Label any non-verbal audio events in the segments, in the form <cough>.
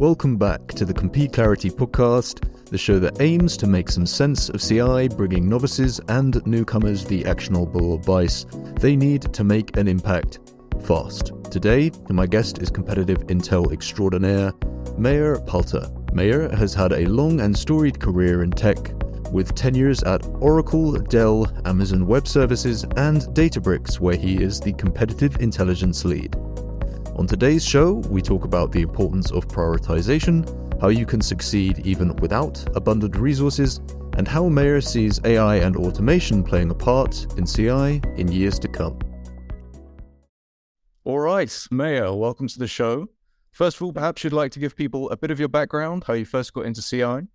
Welcome back to the Compete Clarity podcast, the show that aims to make some sense of CI, bringing novices and newcomers the actionable advice they need to make an impact fast. Today, my guest is competitive intel extraordinaire, Mayur Palta. Mayur has had a long and storied career in tech, with tenures at Oracle, Dell, Amazon Web Services, and Databricks, where he is the competitive intelligence lead. On today's show, we talk about the importance of prioritization, how you can succeed even without abundant resources, and how Mayur sees AI and automation playing a part in CI in years to come. All right, Mayur, welcome to the show. First of all, perhaps you'd like to give people a bit of your background, how you first got into CI.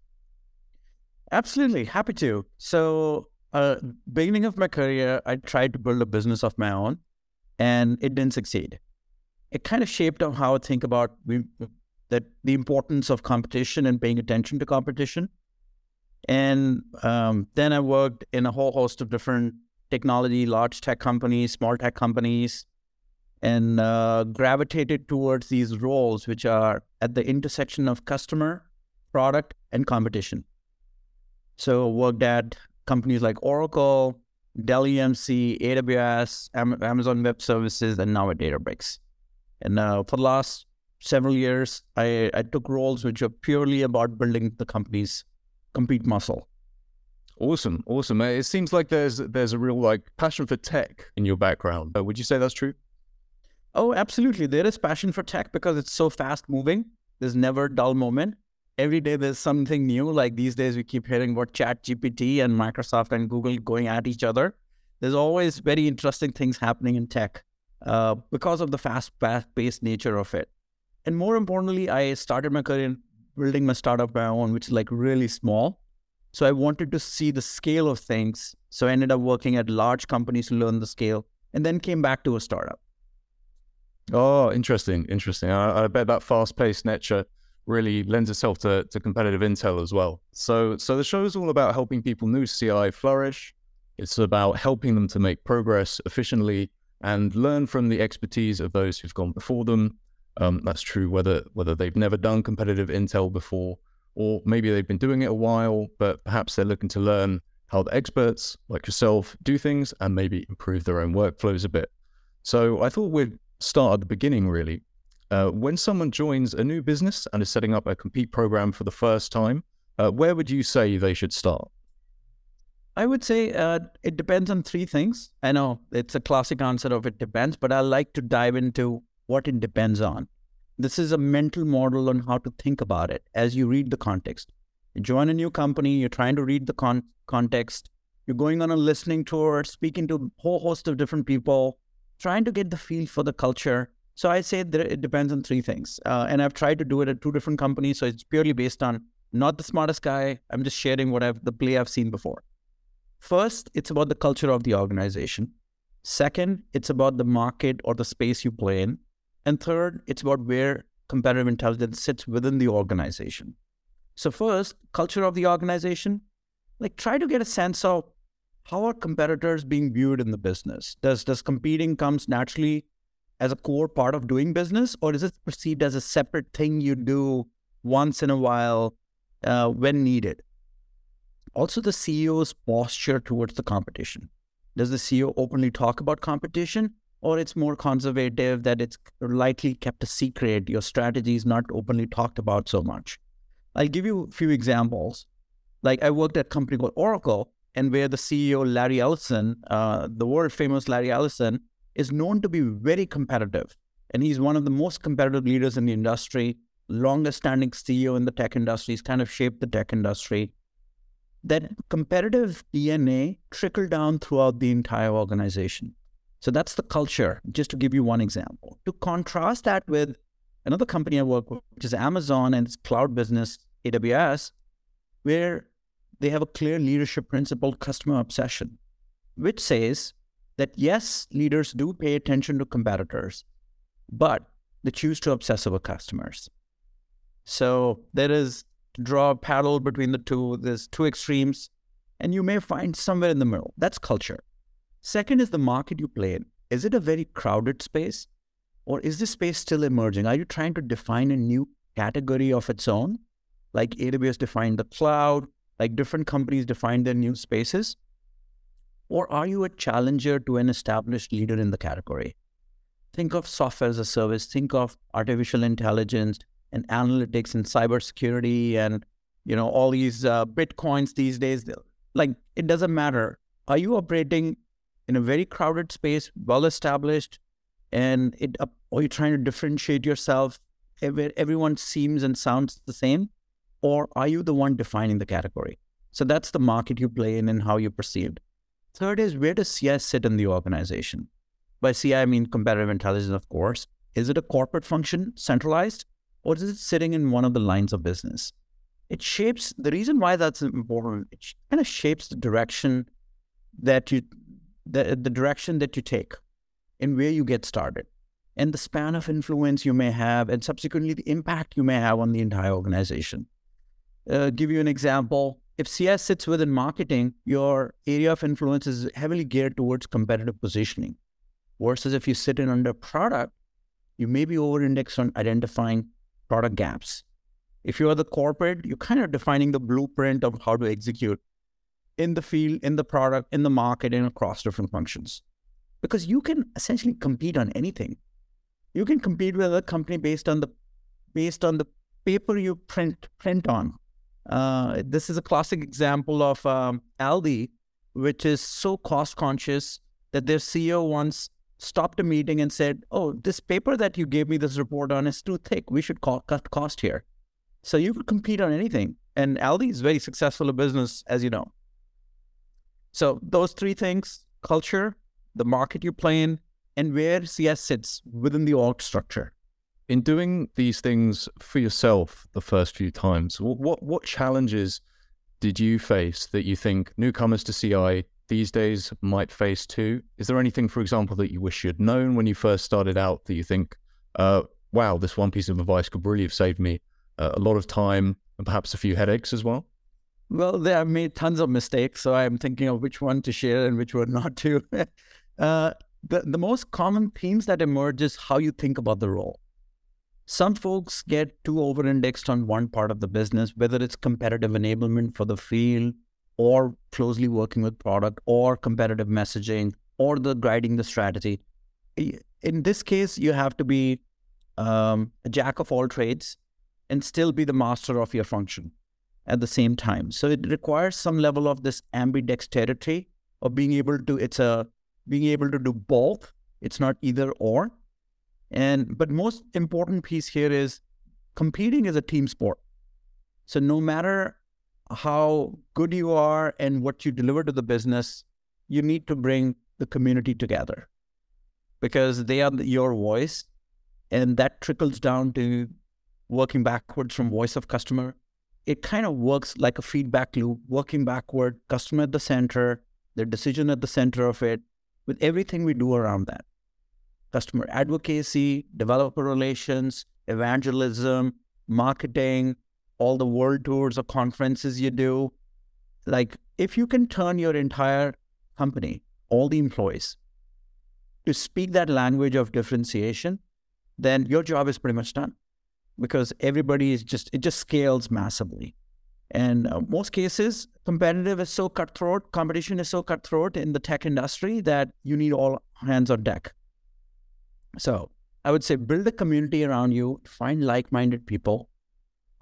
Absolutely, happy to. So, uh, beginning of my career, I tried to build a business of my own, and it didn't succeed it kind of shaped on how I think about we, that the importance of competition and paying attention to competition. And um, then I worked in a whole host of different technology, large tech companies, small tech companies, and uh, gravitated towards these roles, which are at the intersection of customer, product, and competition. So worked at companies like Oracle, Dell EMC, AWS, Amazon Web Services, and now at Databricks. And uh, for the last several years, I, I took roles which are purely about building the company's compete muscle. Awesome, awesome. It seems like there's there's a real like passion for tech in your background. Uh, would you say that's true? Oh, absolutely. There is passion for tech because it's so fast moving. There's never a dull moment. Every day there's something new. Like these days, we keep hearing about Chat GPT and Microsoft and Google going at each other. There's always very interesting things happening in tech. Uh, because of the fast paced nature of it. And more importantly, I started my career in building my startup my own, which is like really small. So I wanted to see the scale of things. So I ended up working at large companies to learn the scale and then came back to a startup. Oh, interesting. Interesting. I, I bet that fast paced nature really lends itself to, to competitive intel as well. So, so the show is all about helping people new CI flourish. It's about helping them to make progress efficiently and learn from the expertise of those who've gone before them. Um, that's true whether whether they've never done competitive intel before, or maybe they've been doing it a while, but perhaps they're looking to learn how the experts like yourself do things and maybe improve their own workflows a bit. So I thought we'd start at the beginning, really. Uh, when someone joins a new business and is setting up a compete program for the first time, uh, where would you say they should start? I would say uh, it depends on three things. I know it's a classic answer of it depends, but I like to dive into what it depends on. This is a mental model on how to think about it as you read the context. You join a new company, you're trying to read the con- context, you're going on a listening tour, speaking to a whole host of different people, trying to get the feel for the culture. So I say that it depends on three things. Uh, and I've tried to do it at two different companies. So it's purely based on not the smartest guy. I'm just sharing what I've the play I've seen before. First, it's about the culture of the organization. Second, it's about the market or the space you play in. And third, it's about where competitive intelligence sits within the organization. So, first, culture of the organization. Like, try to get a sense of how are competitors being viewed in the business? Does does competing comes naturally as a core part of doing business, or is it perceived as a separate thing you do once in a while uh, when needed? Also, the CEO's posture towards the competition. Does the CEO openly talk about competition, or it's more conservative that it's lightly kept a secret? Your strategy is not openly talked about so much. I'll give you a few examples. Like I worked at a company called Oracle, and where the CEO Larry Ellison, uh, the world famous Larry Ellison, is known to be very competitive, and he's one of the most competitive leaders in the industry. Longest standing CEO in the tech industry. He's kind of shaped the tech industry that competitive DNA trickle down throughout the entire organization. So that's the culture, just to give you one example. To contrast that with another company I work with, which is Amazon and its cloud business, AWS, where they have a clear leadership principle, customer obsession, which says that yes, leaders do pay attention to competitors, but they choose to obsess over customers. So there is draw a parallel between the two. There's two extremes, and you may find somewhere in the middle. That's culture. Second is the market you play in. Is it a very crowded space, or is this space still emerging? Are you trying to define a new category of its own, like AWS defined the cloud, like different companies define their new spaces? Or are you a challenger to an established leader in the category? Think of software as a service, think of artificial intelligence and analytics and cybersecurity and you know all these uh, bitcoins these days like it doesn't matter. Are you operating in a very crowded space well established and it uh, are you trying to differentiate yourself? Everyone seems and sounds the same or are you the one defining the category? So that's the market you play in and how you're perceived. Third is where does ci sit in the organization? By ci i mean competitive intelligence of course. Is it a corporate function centralized or is it sitting in one of the lines of business? It shapes the reason why that's important it kind of shapes the direction that you the, the direction that you take and where you get started and the span of influence you may have and subsequently the impact you may have on the entire organization. Uh, give you an example. If cs sits within marketing your area of influence is heavily geared towards competitive positioning versus if you sit in under product you may be over indexed on identifying product gaps if you are the corporate, you're kind of defining the blueprint of how to execute in the field, in the product, in the market, and across different functions. Because you can essentially compete on anything. You can compete with a company based on the based on the paper you print print on. Uh, this is a classic example of um, Aldi, which is so cost conscious that their CEO once stopped a meeting and said, "Oh, this paper that you gave me this report on is too thick. We should cut cost here." So you could compete on anything. And Aldi is very successful a business, as you know. So those three things culture, the market you play in, and where CS sits within the org structure. In doing these things for yourself the first few times, what what challenges did you face that you think newcomers to CI these days might face too? Is there anything, for example, that you wish you'd known when you first started out that you think, uh, wow, this one piece of advice could really have saved me uh, a lot of time and perhaps a few headaches as well? Well, they have made tons of mistakes, so I'm thinking of which one to share and which one not to. <laughs> uh, the, the most common themes that emerge is how you think about the role. Some folks get too over indexed on one part of the business, whether it's competitive enablement for the field or closely working with product or competitive messaging or the guiding the strategy. In this case, you have to be um, a jack of all trades and still be the master of your function at the same time. So it requires some level of this ambidexterity of being able to, it's a, being able to do both. It's not either or. And, but most important piece here is competing is a team sport. So no matter how good you are and what you deliver to the business, you need to bring the community together because they are your voice and that trickles down to working backwards from voice of customer. It kind of works like a feedback loop, working backward, customer at the center, their decision at the center of it, with everything we do around that. Customer advocacy, developer relations, evangelism, marketing, all the world tours or conferences you do. Like, if you can turn your entire company, all the employees, to speak that language of differentiation, then your job is pretty much done. Because everybody is just it just scales massively. And uh, most cases competitive is so cutthroat competition is so cutthroat in the tech industry that you need all hands on deck. So i would say build a community around you find like-minded people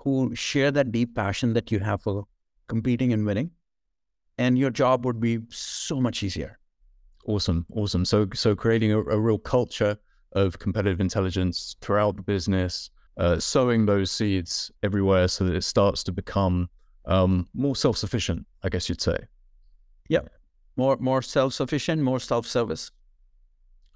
who share that deep passion that you have for competing and winning and your job would be so much easier awesome awesome so so creating a, a real culture of competitive intelligence throughout the business uh, sowing those seeds everywhere so that it starts to become um, more self-sufficient, I guess you'd say. Yeah, more more self-sufficient, more self-service.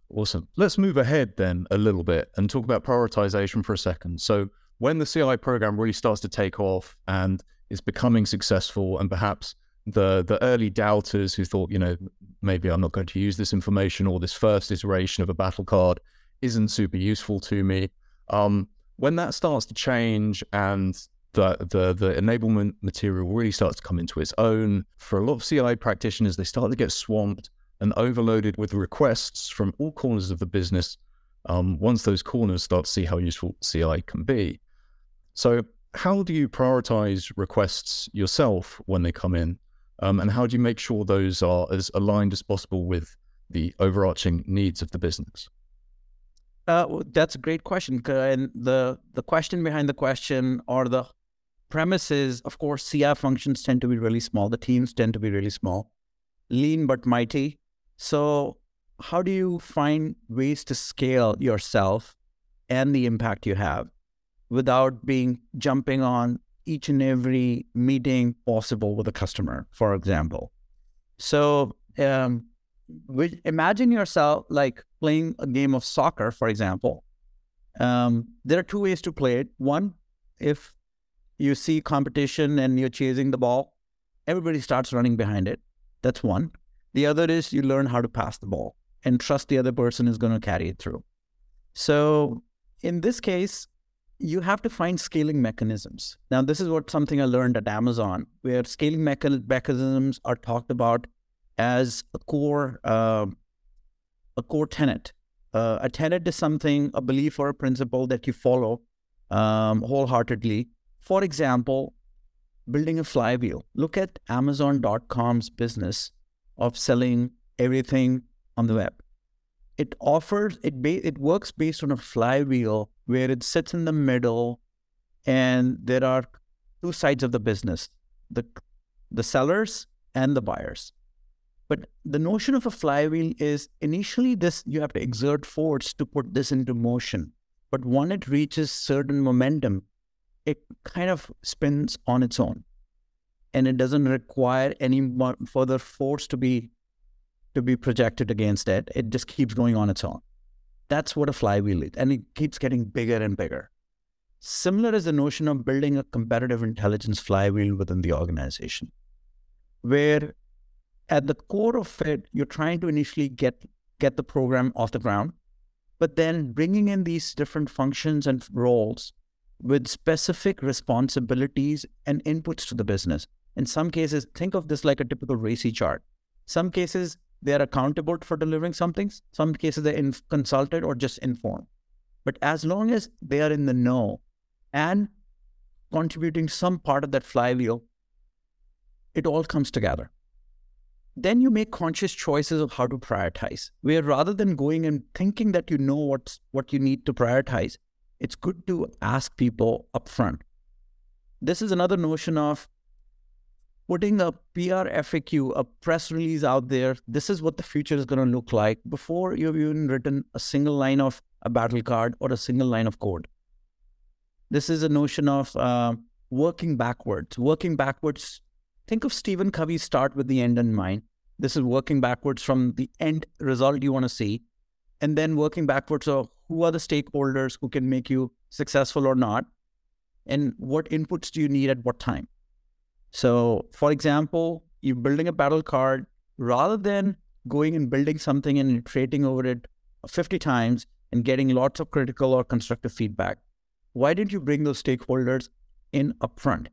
Awesome. Let's move ahead then a little bit and talk about prioritization for a second. So when the CI program really starts to take off and is becoming successful, and perhaps the the early doubters who thought, you know, maybe I'm not going to use this information or this first iteration of a battle card isn't super useful to me. Um, when that starts to change and the, the the enablement material really starts to come into its own for a lot of CI practitioners, they start to get swamped and overloaded with requests from all corners of the business. Um, once those corners start to see how useful CI can be, So, how do you prioritize requests yourself when they come in? Um, and how do you make sure those are as aligned as possible with the overarching needs of the business? Uh, that's a great question. And the, the question behind the question or the premise is, of course, CI functions tend to be really small. The teams tend to be really small, lean but mighty. So, how do you find ways to scale yourself and the impact you have without being jumping on each and every meeting possible with a customer, for example? So, um, imagine yourself like playing a game of soccer, for example. Um, there are two ways to play it. One, if you see competition and you're chasing the ball, everybody starts running behind it. That's one. The other is you learn how to pass the ball and trust the other person is going to carry it through. So in this case, you have to find scaling mechanisms. Now, this is what something I learned at Amazon, where scaling mechanisms are talked about as a core uh, a core tenet. Uh, a tenet is something, a belief or a principle that you follow um, wholeheartedly. For example, building a flywheel. Look at Amazon.com's business of selling everything on the web. It offers it ba- it works based on a flywheel where it sits in the middle, and there are two sides of the business: the the sellers and the buyers. But the notion of a flywheel is initially this you have to exert force to put this into motion. But when it reaches certain momentum, it kind of spins on its own. And it doesn't require any more further force to be to be projected against it. It just keeps going on its own. That's what a flywheel is. And it keeps getting bigger and bigger. Similar is the notion of building a competitive intelligence flywheel within the organization, where at the core of it, you're trying to initially get get the program off the ground, but then bringing in these different functions and roles with specific responsibilities and inputs to the business. In some cases, think of this like a typical RACI chart. Some cases, they are accountable for delivering some things. Some cases, they're in, consulted or just informed. But as long as they are in the know and contributing some part of that flywheel, it all comes together then you make conscious choices of how to prioritize. Where rather than going and thinking that you know what's what you need to prioritize, it's good to ask people upfront. This is another notion of putting a PR FAQ, a press release out there. This is what the future is going to look like before you've even written a single line of a battle card or a single line of code. This is a notion of uh, working backwards. Working backwards think of Stephen Covey start with the end in mind. This is working backwards from the end result you want to see, and then working backwards of who are the stakeholders who can make you successful or not, and what inputs do you need at what time. So, for example, you're building a battle card rather than going and building something and iterating over it 50 times and getting lots of critical or constructive feedback. Why didn't you bring those stakeholders in upfront?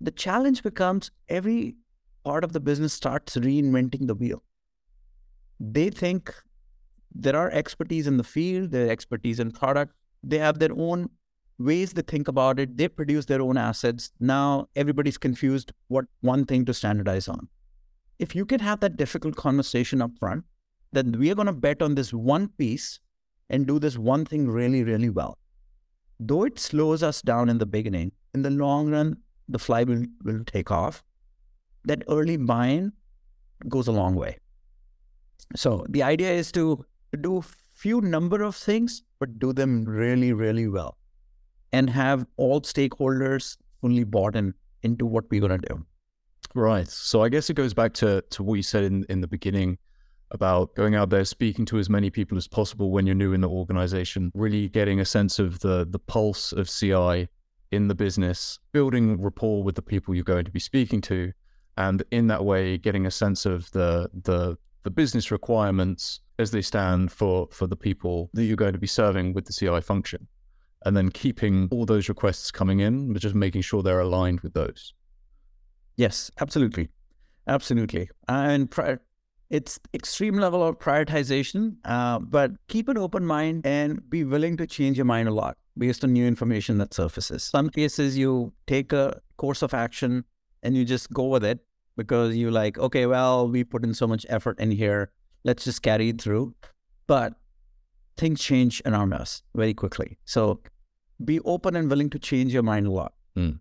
the challenge becomes every part of the business starts reinventing the wheel. They think there are expertise in the field, there expertise in product, they have their own ways they think about it, they produce their own assets. Now everybody's confused what one thing to standardize on. If you can have that difficult conversation up front, then we are going to bet on this one piece and do this one thing really, really well. Though it slows us down in the beginning, in the long run, the flywheel, will take off. That early buy-in goes a long way. So the idea is to do few number of things, but do them really, really well, and have all stakeholders fully bought in into what we're gonna do. Right. So I guess it goes back to to what you said in in the beginning about going out there, speaking to as many people as possible when you're new in the organization, really getting a sense of the the pulse of CI in the business, building rapport with the people you're going to be speaking to, and in that way getting a sense of the the the business requirements as they stand for for the people that you're going to be serving with the CI function, and then keeping all those requests coming in, but just making sure they're aligned with those. Yes, absolutely, absolutely, and it's extreme level of prioritization, uh, but keep an open mind and be willing to change your mind a lot based on new information that surfaces. Some cases you take a course of action and you just go with it because you're like, okay, well, we put in so much effort in here. Let's just carry it through. But things change around us very quickly. So be open and willing to change your mind a lot. Mm.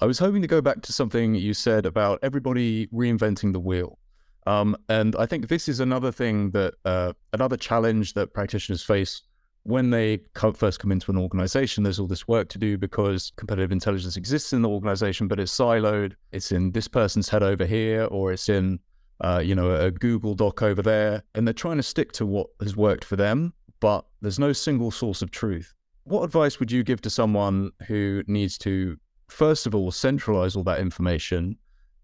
I was hoping to go back to something you said about everybody reinventing the wheel. Um, and I think this is another thing that, uh, another challenge that practitioners face when they come, first come into an organization, there's all this work to do because competitive intelligence exists in the organization, but it's siloed. It's in this person's head over here, or it's in, uh, you know, a Google Doc over there, and they're trying to stick to what has worked for them, but there's no single source of truth. What advice would you give to someone who needs to, first of all, centralize all that information,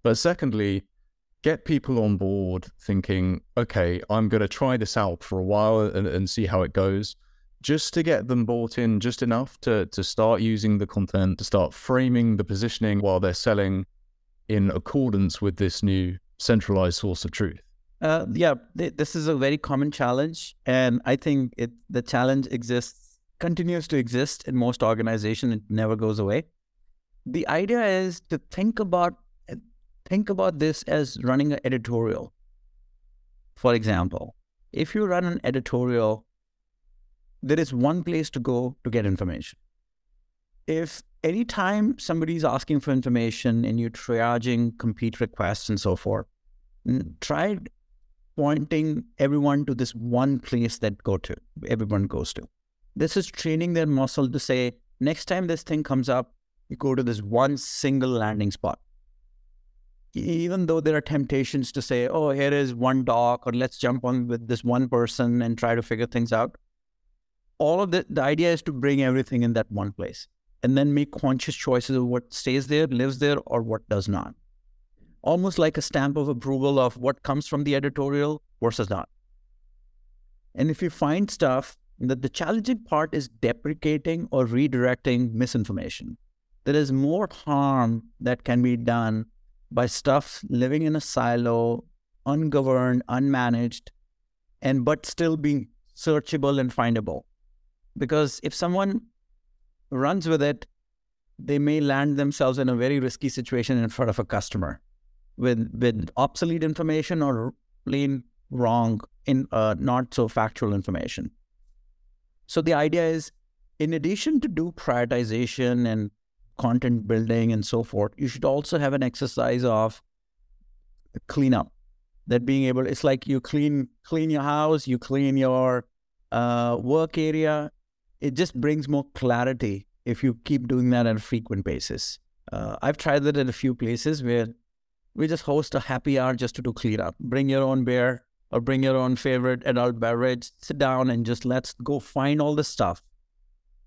but secondly, get people on board thinking, okay, I'm going to try this out for a while and, and see how it goes just to get them bought in just enough to to start using the content, to start framing the positioning while they're selling in accordance with this new centralized source of truth? Uh, yeah, th- this is a very common challenge, and I think it the challenge exists continues to exist in most organizations. It never goes away. The idea is to think about think about this as running an editorial. For example, if you run an editorial there is one place to go to get information. If anytime somebody is asking for information and you're triaging compete requests and so forth, try pointing everyone to this one place that go to everyone goes to. This is training their muscle to say, next time this thing comes up, you go to this one single landing spot. Even though there are temptations to say, oh, here is one doc, or let's jump on with this one person and try to figure things out all of the, the idea is to bring everything in that one place and then make conscious choices of what stays there, lives there, or what does not. Almost like a stamp of approval of what comes from the editorial versus not. And if you find stuff that the challenging part is deprecating or redirecting misinformation, there is more harm that can be done by stuff living in a silo, ungoverned, unmanaged, and but still being searchable and findable because if someone runs with it, they may land themselves in a very risky situation in front of a customer with with obsolete information or plain wrong in uh, not so factual information. So the idea is, in addition to do prioritization and content building and so forth, you should also have an exercise of cleanup. That being able, it's like you clean clean your house, you clean your uh, work area, it just brings more clarity if you keep doing that on a frequent basis. Uh, I've tried that in a few places where we just host a happy hour just to do cleanup. Bring your own beer or bring your own favorite adult beverage, sit down and just let's go find all the stuff.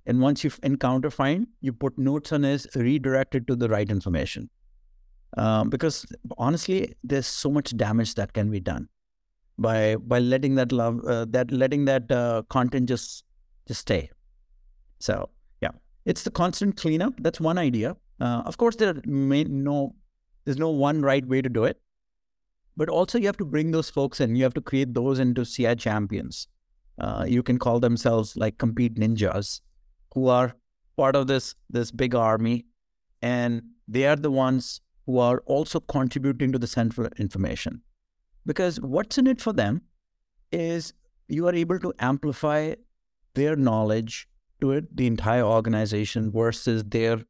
And once you encounter find, you put notes on it, redirect it to the right information. Um, because honestly, there's so much damage that can be done by by letting that love uh, that letting that uh, content just just stay. So yeah, it's the constant cleanup. That's one idea. Uh, of course, there may no there's no one right way to do it, but also you have to bring those folks in. You have to create those into CI champions. Uh, you can call themselves like compete ninjas, who are part of this this big army, and they are the ones who are also contributing to the central information. Because what's in it for them is you are able to amplify their knowledge to it, the entire organization versus their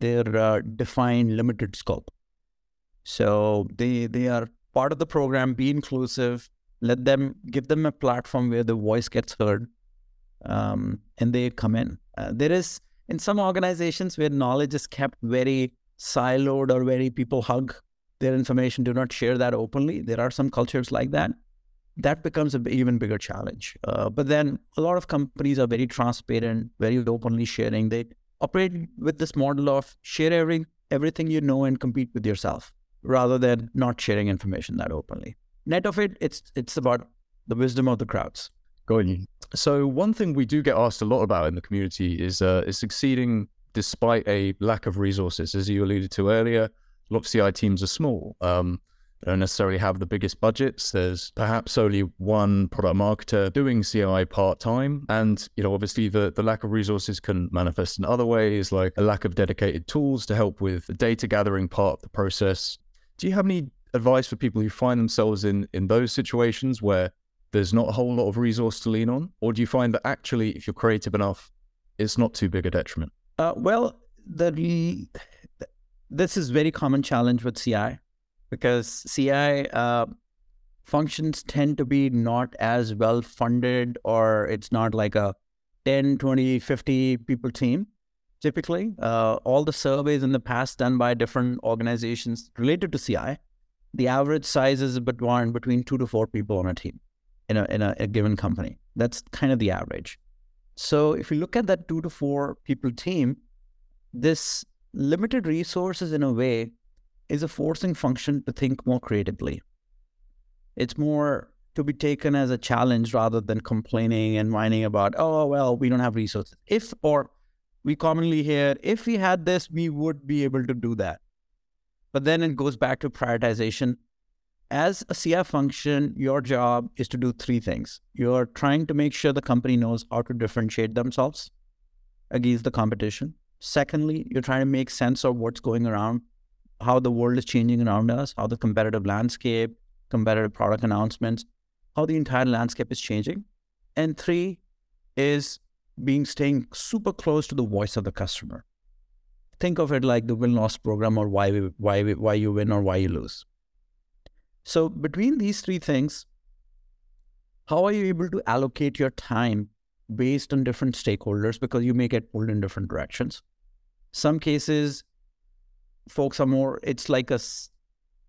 their uh, defined limited scope. So they they are part of the program. Be inclusive. Let them give them a platform where the voice gets heard, um, and they come in. Uh, there is in some organizations where knowledge is kept very siloed or very people hug their information, do not share that openly. There are some cultures like that that becomes an even bigger challenge. Uh, but then a lot of companies are very transparent, very openly sharing. They operate with this model of share every, everything you know and compete with yourself rather than not sharing information that openly. Net of it, it's it's about the wisdom of the crowds. Got you. So one thing we do get asked a lot about in the community is uh, is succeeding despite a lack of resources, as you alluded to earlier. A lot of CI teams are small. Um, don't necessarily have the biggest budgets. There's perhaps only one product marketer doing CI part time. And, you know, obviously the, the lack of resources can manifest in other ways, like a lack of dedicated tools to help with the data gathering part of the process. Do you have any advice for people who find themselves in, in those situations where there's not a whole lot of resource to lean on? Or do you find that actually, if you're creative enough, it's not too big a detriment? Uh, well, the this is very common challenge with CI because CI uh, functions tend to be not as well funded or it's not like a 10, 20, 50 people team. Typically, uh, all the surveys in the past done by different organizations related to CI, the average size is between between two to four people on a team in a in a, a given company. That's kind of the average. So if you look at that two to four people team, this limited resources in a way is a forcing function to think more creatively. It's more to be taken as a challenge rather than complaining and whining about, oh, well, we don't have resources. If, or we commonly hear, if we had this, we would be able to do that. But then it goes back to prioritization. As a CI function, your job is to do three things. You're trying to make sure the company knows how to differentiate themselves against the competition. Secondly, you're trying to make sense of what's going around how the world is changing around us, how the competitive landscape, competitive product announcements, how the entire landscape is changing. And three is being staying super close to the voice of the customer. Think of it like the win loss program or why we, why we, why you win or why you lose. So between these three things, how are you able to allocate your time based on different stakeholders because you may get pulled in different directions. Some cases folks are more, it's like a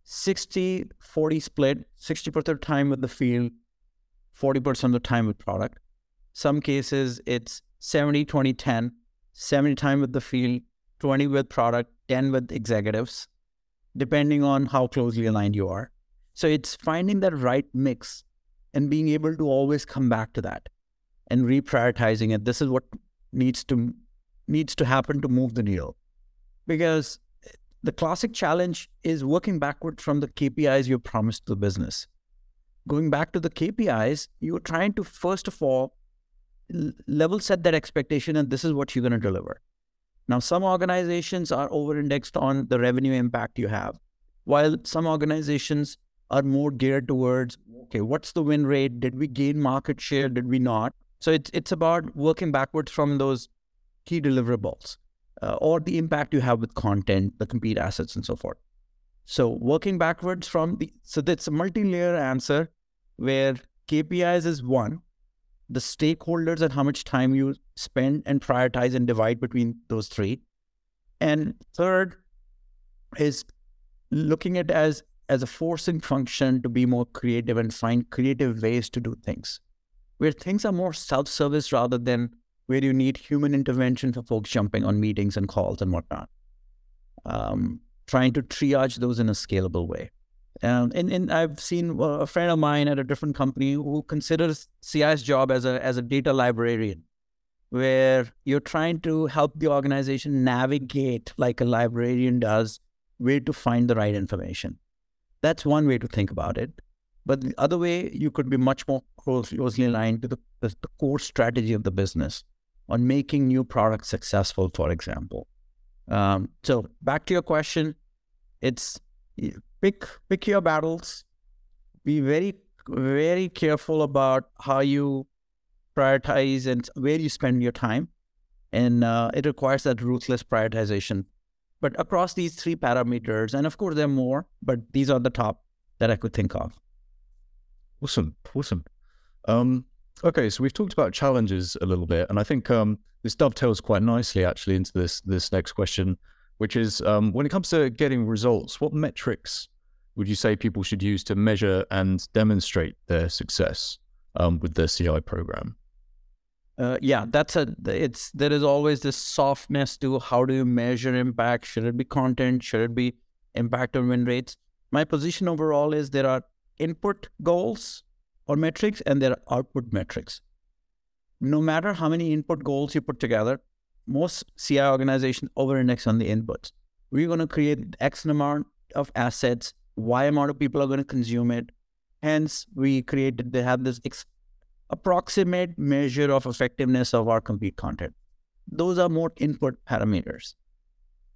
60 40 split, 60% of time with the field, 40% of the time with product. Some cases it's 70 20 10, 70 time with the field, 20 with product, 10 with executives, depending on how closely aligned you are. So it's finding that right mix and being able to always come back to that and reprioritizing it. This is what needs to needs to happen to move the needle. Because the classic challenge is working backward from the KPIs you promised to the business. Going back to the KPIs, you're trying to, first of all, level set that expectation and this is what you're going to deliver. Now, some organizations are over indexed on the revenue impact you have, while some organizations are more geared towards okay, what's the win rate? Did we gain market share? Did we not? So it's, it's about working backwards from those key deliverables uh, or the impact you have with content, the compete assets, and so forth. So working backwards from the so that's a multi-layer answer where KPIs is one, the stakeholders and how much time you spend and prioritize and divide between those three, and third is looking at as as a forcing function to be more creative and find creative ways to do things, where things are more self-service rather than where you need human intervention for folks jumping on meetings and calls and whatnot. Um, trying to triage those in a scalable way. Um, and, and I've seen a friend of mine at a different company who considers CI's job as a as a data librarian, where you're trying to help the organization navigate like a librarian does, where to find the right information. That's one way to think about it. But the other way, you could be much more closely aligned to the, the, core strategy of the business on making new products successful, for example. Um, so back to your question, it's pick pick your battles. Be very very careful about how you prioritize and where you spend your time, and uh, it requires that ruthless prioritization. But across these three parameters, and of course there are more, but these are the top that I could think of. Awesome, awesome. Um, Okay, so we've talked about challenges a little bit, and I think um, this dovetails quite nicely actually into this this next question, which is um, when it comes to getting results, what metrics would you say people should use to measure and demonstrate their success um, with their CI program? Uh, yeah, that's a it's there is always this softness to how do you measure impact? Should it be content? Should it be impact on win rates? My position overall is there are input goals or metrics and there are output metrics. No matter how many input goals you put together, most CI organizations over-index on the inputs. We're going to create X amount of assets Y amount of people are going to consume it. Hence, we created, they have this ex- approximate measure of effectiveness of our compete content. Those are more input parameters.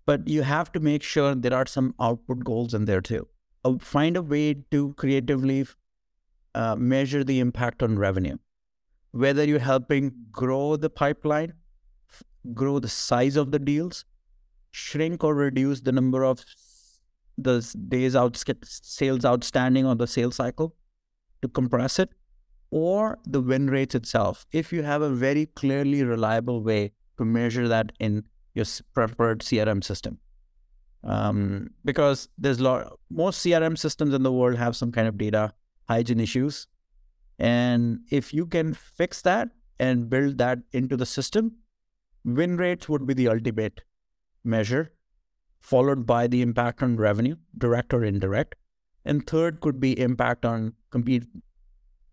But you have to make sure there are some output goals in there too. Uh, find a way to creatively uh, measure the impact on revenue, whether you're helping grow the pipeline, grow the size of the deals, shrink or reduce the number of the days out sales outstanding on the sales cycle to compress it, or the win rates itself. If you have a very clearly reliable way to measure that in your preferred CRM system. Um, because there's lot, most CRM systems in the world have some kind of data hygiene issues. And if you can fix that and build that into the system, win rates would be the ultimate measure, followed by the impact on revenue, direct or indirect. And third could be impact on compete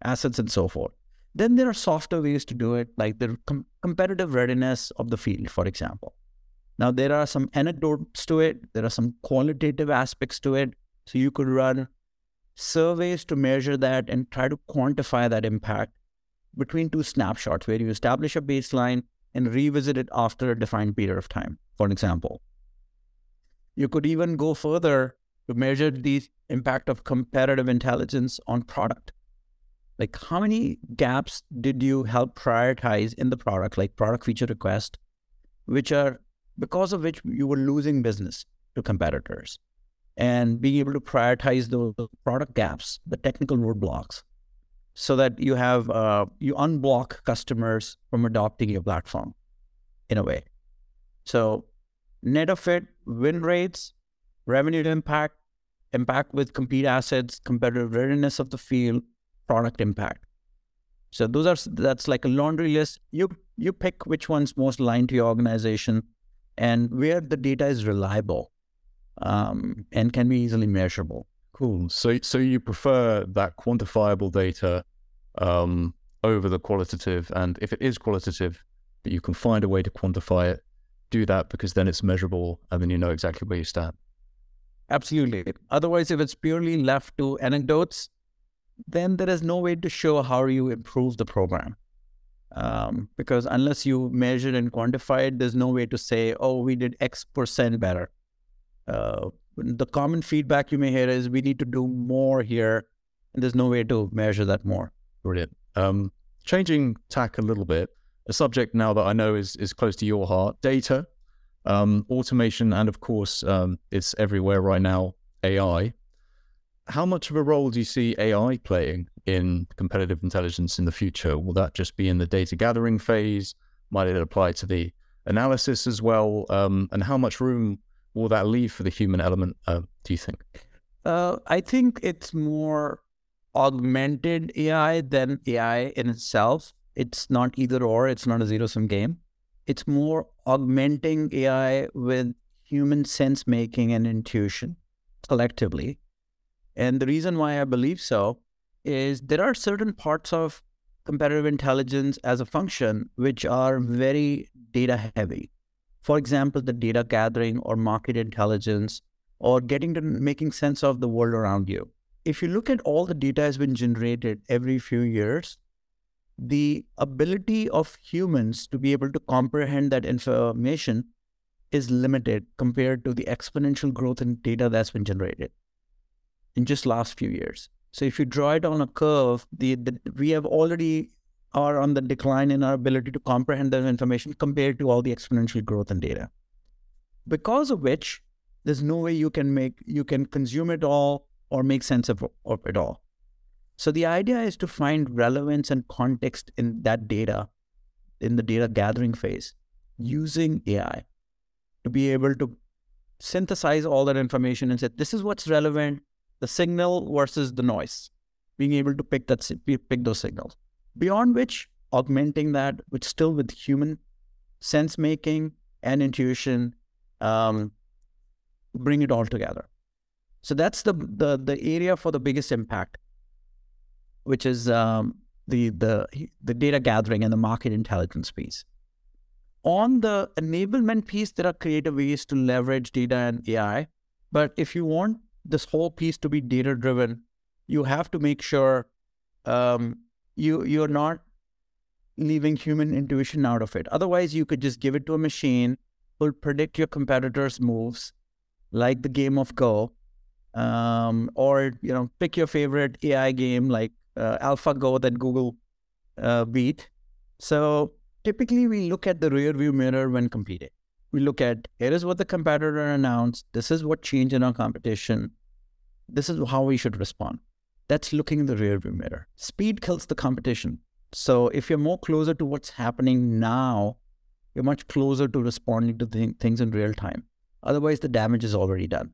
assets and so forth. Then there are softer ways to do it, like the com- competitive readiness of the field, for example. Now, there are some anecdotes to it, there are some qualitative aspects to it. So you could run surveys to measure that and try to quantify that impact between two snapshots where you establish a baseline and revisit it after a defined period of time, for example. You could even go further to measure the impact of competitive intelligence on product. Like, how many gaps did you help prioritize in the product, like product feature request, which are because of which you were losing business to competitors? and being able to prioritize the product gaps, the technical roadblocks, so that you have uh, you unblock customers from adopting your platform in a way. So net of it, win rates, revenue impact, impact with compete assets, competitive readiness of the field, product impact. So those are that's like a laundry list. You you pick which one's most aligned to your organization and where the data is reliable um, and can be easily measurable. Cool. So, so you prefer that quantifiable data um, over the qualitative, and if it is qualitative, but you can find a way to quantify it, do that because then it's measurable, and then you know exactly where you stand. Absolutely. Otherwise, if it's purely left to anecdotes, then there is no way to show how you improve the program. Um, because unless you measure and quantify it, there's no way to say, oh, we did X percent better. Uh, the common feedback you may hear is we need to do more here, and there's no way to measure that more. Brilliant. Um, changing tack a little bit, a subject now that I know is is close to your heart: data, um, automation, and of course, um, it's everywhere right now. AI. How much of a role do you see AI playing in competitive intelligence in the future? Will that just be in the data gathering phase? Might it apply to the analysis as well? Um, and how much room will that leave for the human element, uh, do you think? Uh, I think it's more augmented AI than AI in itself. It's not either or, it's not a zero sum game. It's more augmenting AI with human sense making and intuition collectively. And the reason why I believe so is there are certain parts of competitive intelligence as a function which are very data heavy for example, the data gathering or market intelligence or getting to making sense of the world around you. If you look at all the data has been generated every few years, the ability of humans to be able to comprehend that information is limited compared to the exponential growth in data that's been generated in just last few years. So if you draw it on a curve, the, the we have already are on the decline in our ability to comprehend that information compared to all the exponential growth in data. Because of which, there's no way you can make you can consume it all or make sense of, of it all. So the idea is to find relevance and context in that data, in the data gathering phase, using AI to be able to synthesize all that information and say, this is what's relevant, the signal versus the noise, being able to pick that pick those signals. Beyond which, augmenting that with still with human sense making and intuition, um, bring it all together. So that's the, the the area for the biggest impact, which is um, the the the data gathering and the market intelligence piece. On the enablement piece, there are creative ways to leverage data and AI. But if you want this whole piece to be data driven, you have to make sure um, you you're not leaving human intuition out of it. Otherwise, you could just give it to a machine, who'll predict your competitors' moves, like the game of Go, um, or you know, pick your favorite AI game like uh, AlphaGo that Google uh, beat. So typically, we look at the rear view mirror when competing. We look at here is what the competitor announced. This is what changed in our competition. This is how we should respond. That's looking in the rear view mirror. Speed kills the competition. So if you're more closer to what's happening now, you're much closer to responding to th- things in real time. Otherwise, the damage is already done.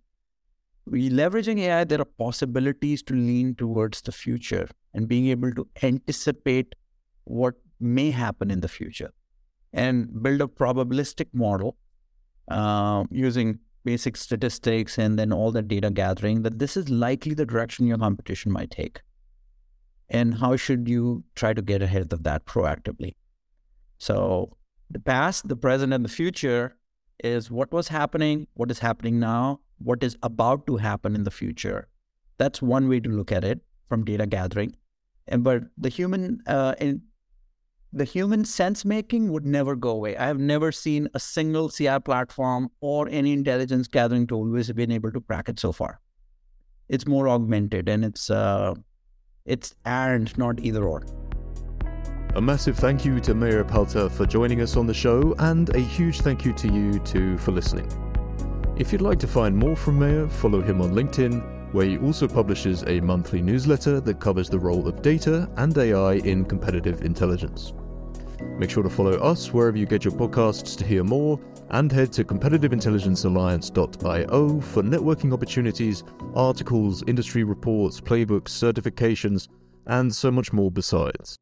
We leveraging AI, there are possibilities to lean towards the future and being able to anticipate what may happen in the future and build a probabilistic model uh, using basic statistics and then all the data gathering that this is likely the direction your competition might take. And how should you try to get ahead of that proactively? So the past the present and the future is what was happening what is happening now what is about to happen in the future. That's one way to look at it from data gathering. And but the human uh, in, the human sense making would never go away. I have never seen a single CI platform or any intelligence gathering tool which has been able to crack it so far. It's more augmented and it's uh, it's and not either or. A massive thank you to Mayur Palta for joining us on the show, and a huge thank you to you too for listening. If you'd like to find more from Mayur, follow him on LinkedIn, where he also publishes a monthly newsletter that covers the role of data and AI in competitive intelligence. Make sure to follow us wherever you get your podcasts to hear more, and head to competitiveintelligencealliance.io for networking opportunities, articles, industry reports, playbooks, certifications, and so much more besides.